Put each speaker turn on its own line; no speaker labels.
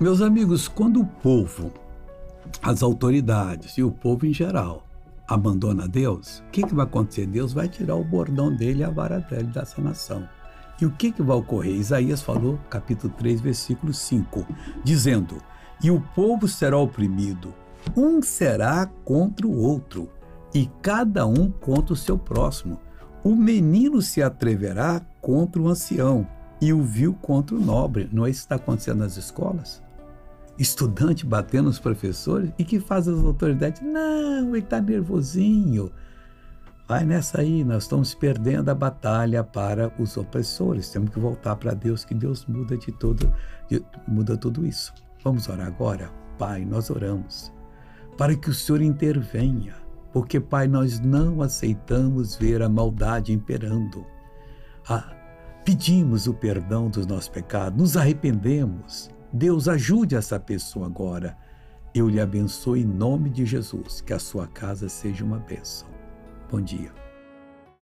Meus amigos, quando o povo, as autoridades e o povo em geral abandona Deus, o que, que vai acontecer? Deus vai tirar o bordão dele e a vara dele dessa nação. E o que, que vai ocorrer? Isaías falou, capítulo 3, versículo 5, dizendo: E o povo será oprimido, um será contra o outro, e cada um contra o seu próximo. O menino se atreverá contra o ancião, e o vil contra o nobre. Não é isso que está acontecendo nas escolas? Estudante batendo nos professores e que faz as autoridades? Não, ele está nervosinho. Vai nessa aí, nós estamos perdendo a batalha para os opressores. Temos que voltar para Deus, que Deus muda de tudo, muda tudo isso. Vamos orar agora? Pai, nós oramos para que o Senhor intervenha, porque, Pai, nós não aceitamos ver a maldade imperando. Ah, pedimos o perdão dos nossos pecados, nos arrependemos Deus ajude essa pessoa agora. Eu lhe abençoo em nome de Jesus. Que a sua casa seja uma bênção. Bom dia.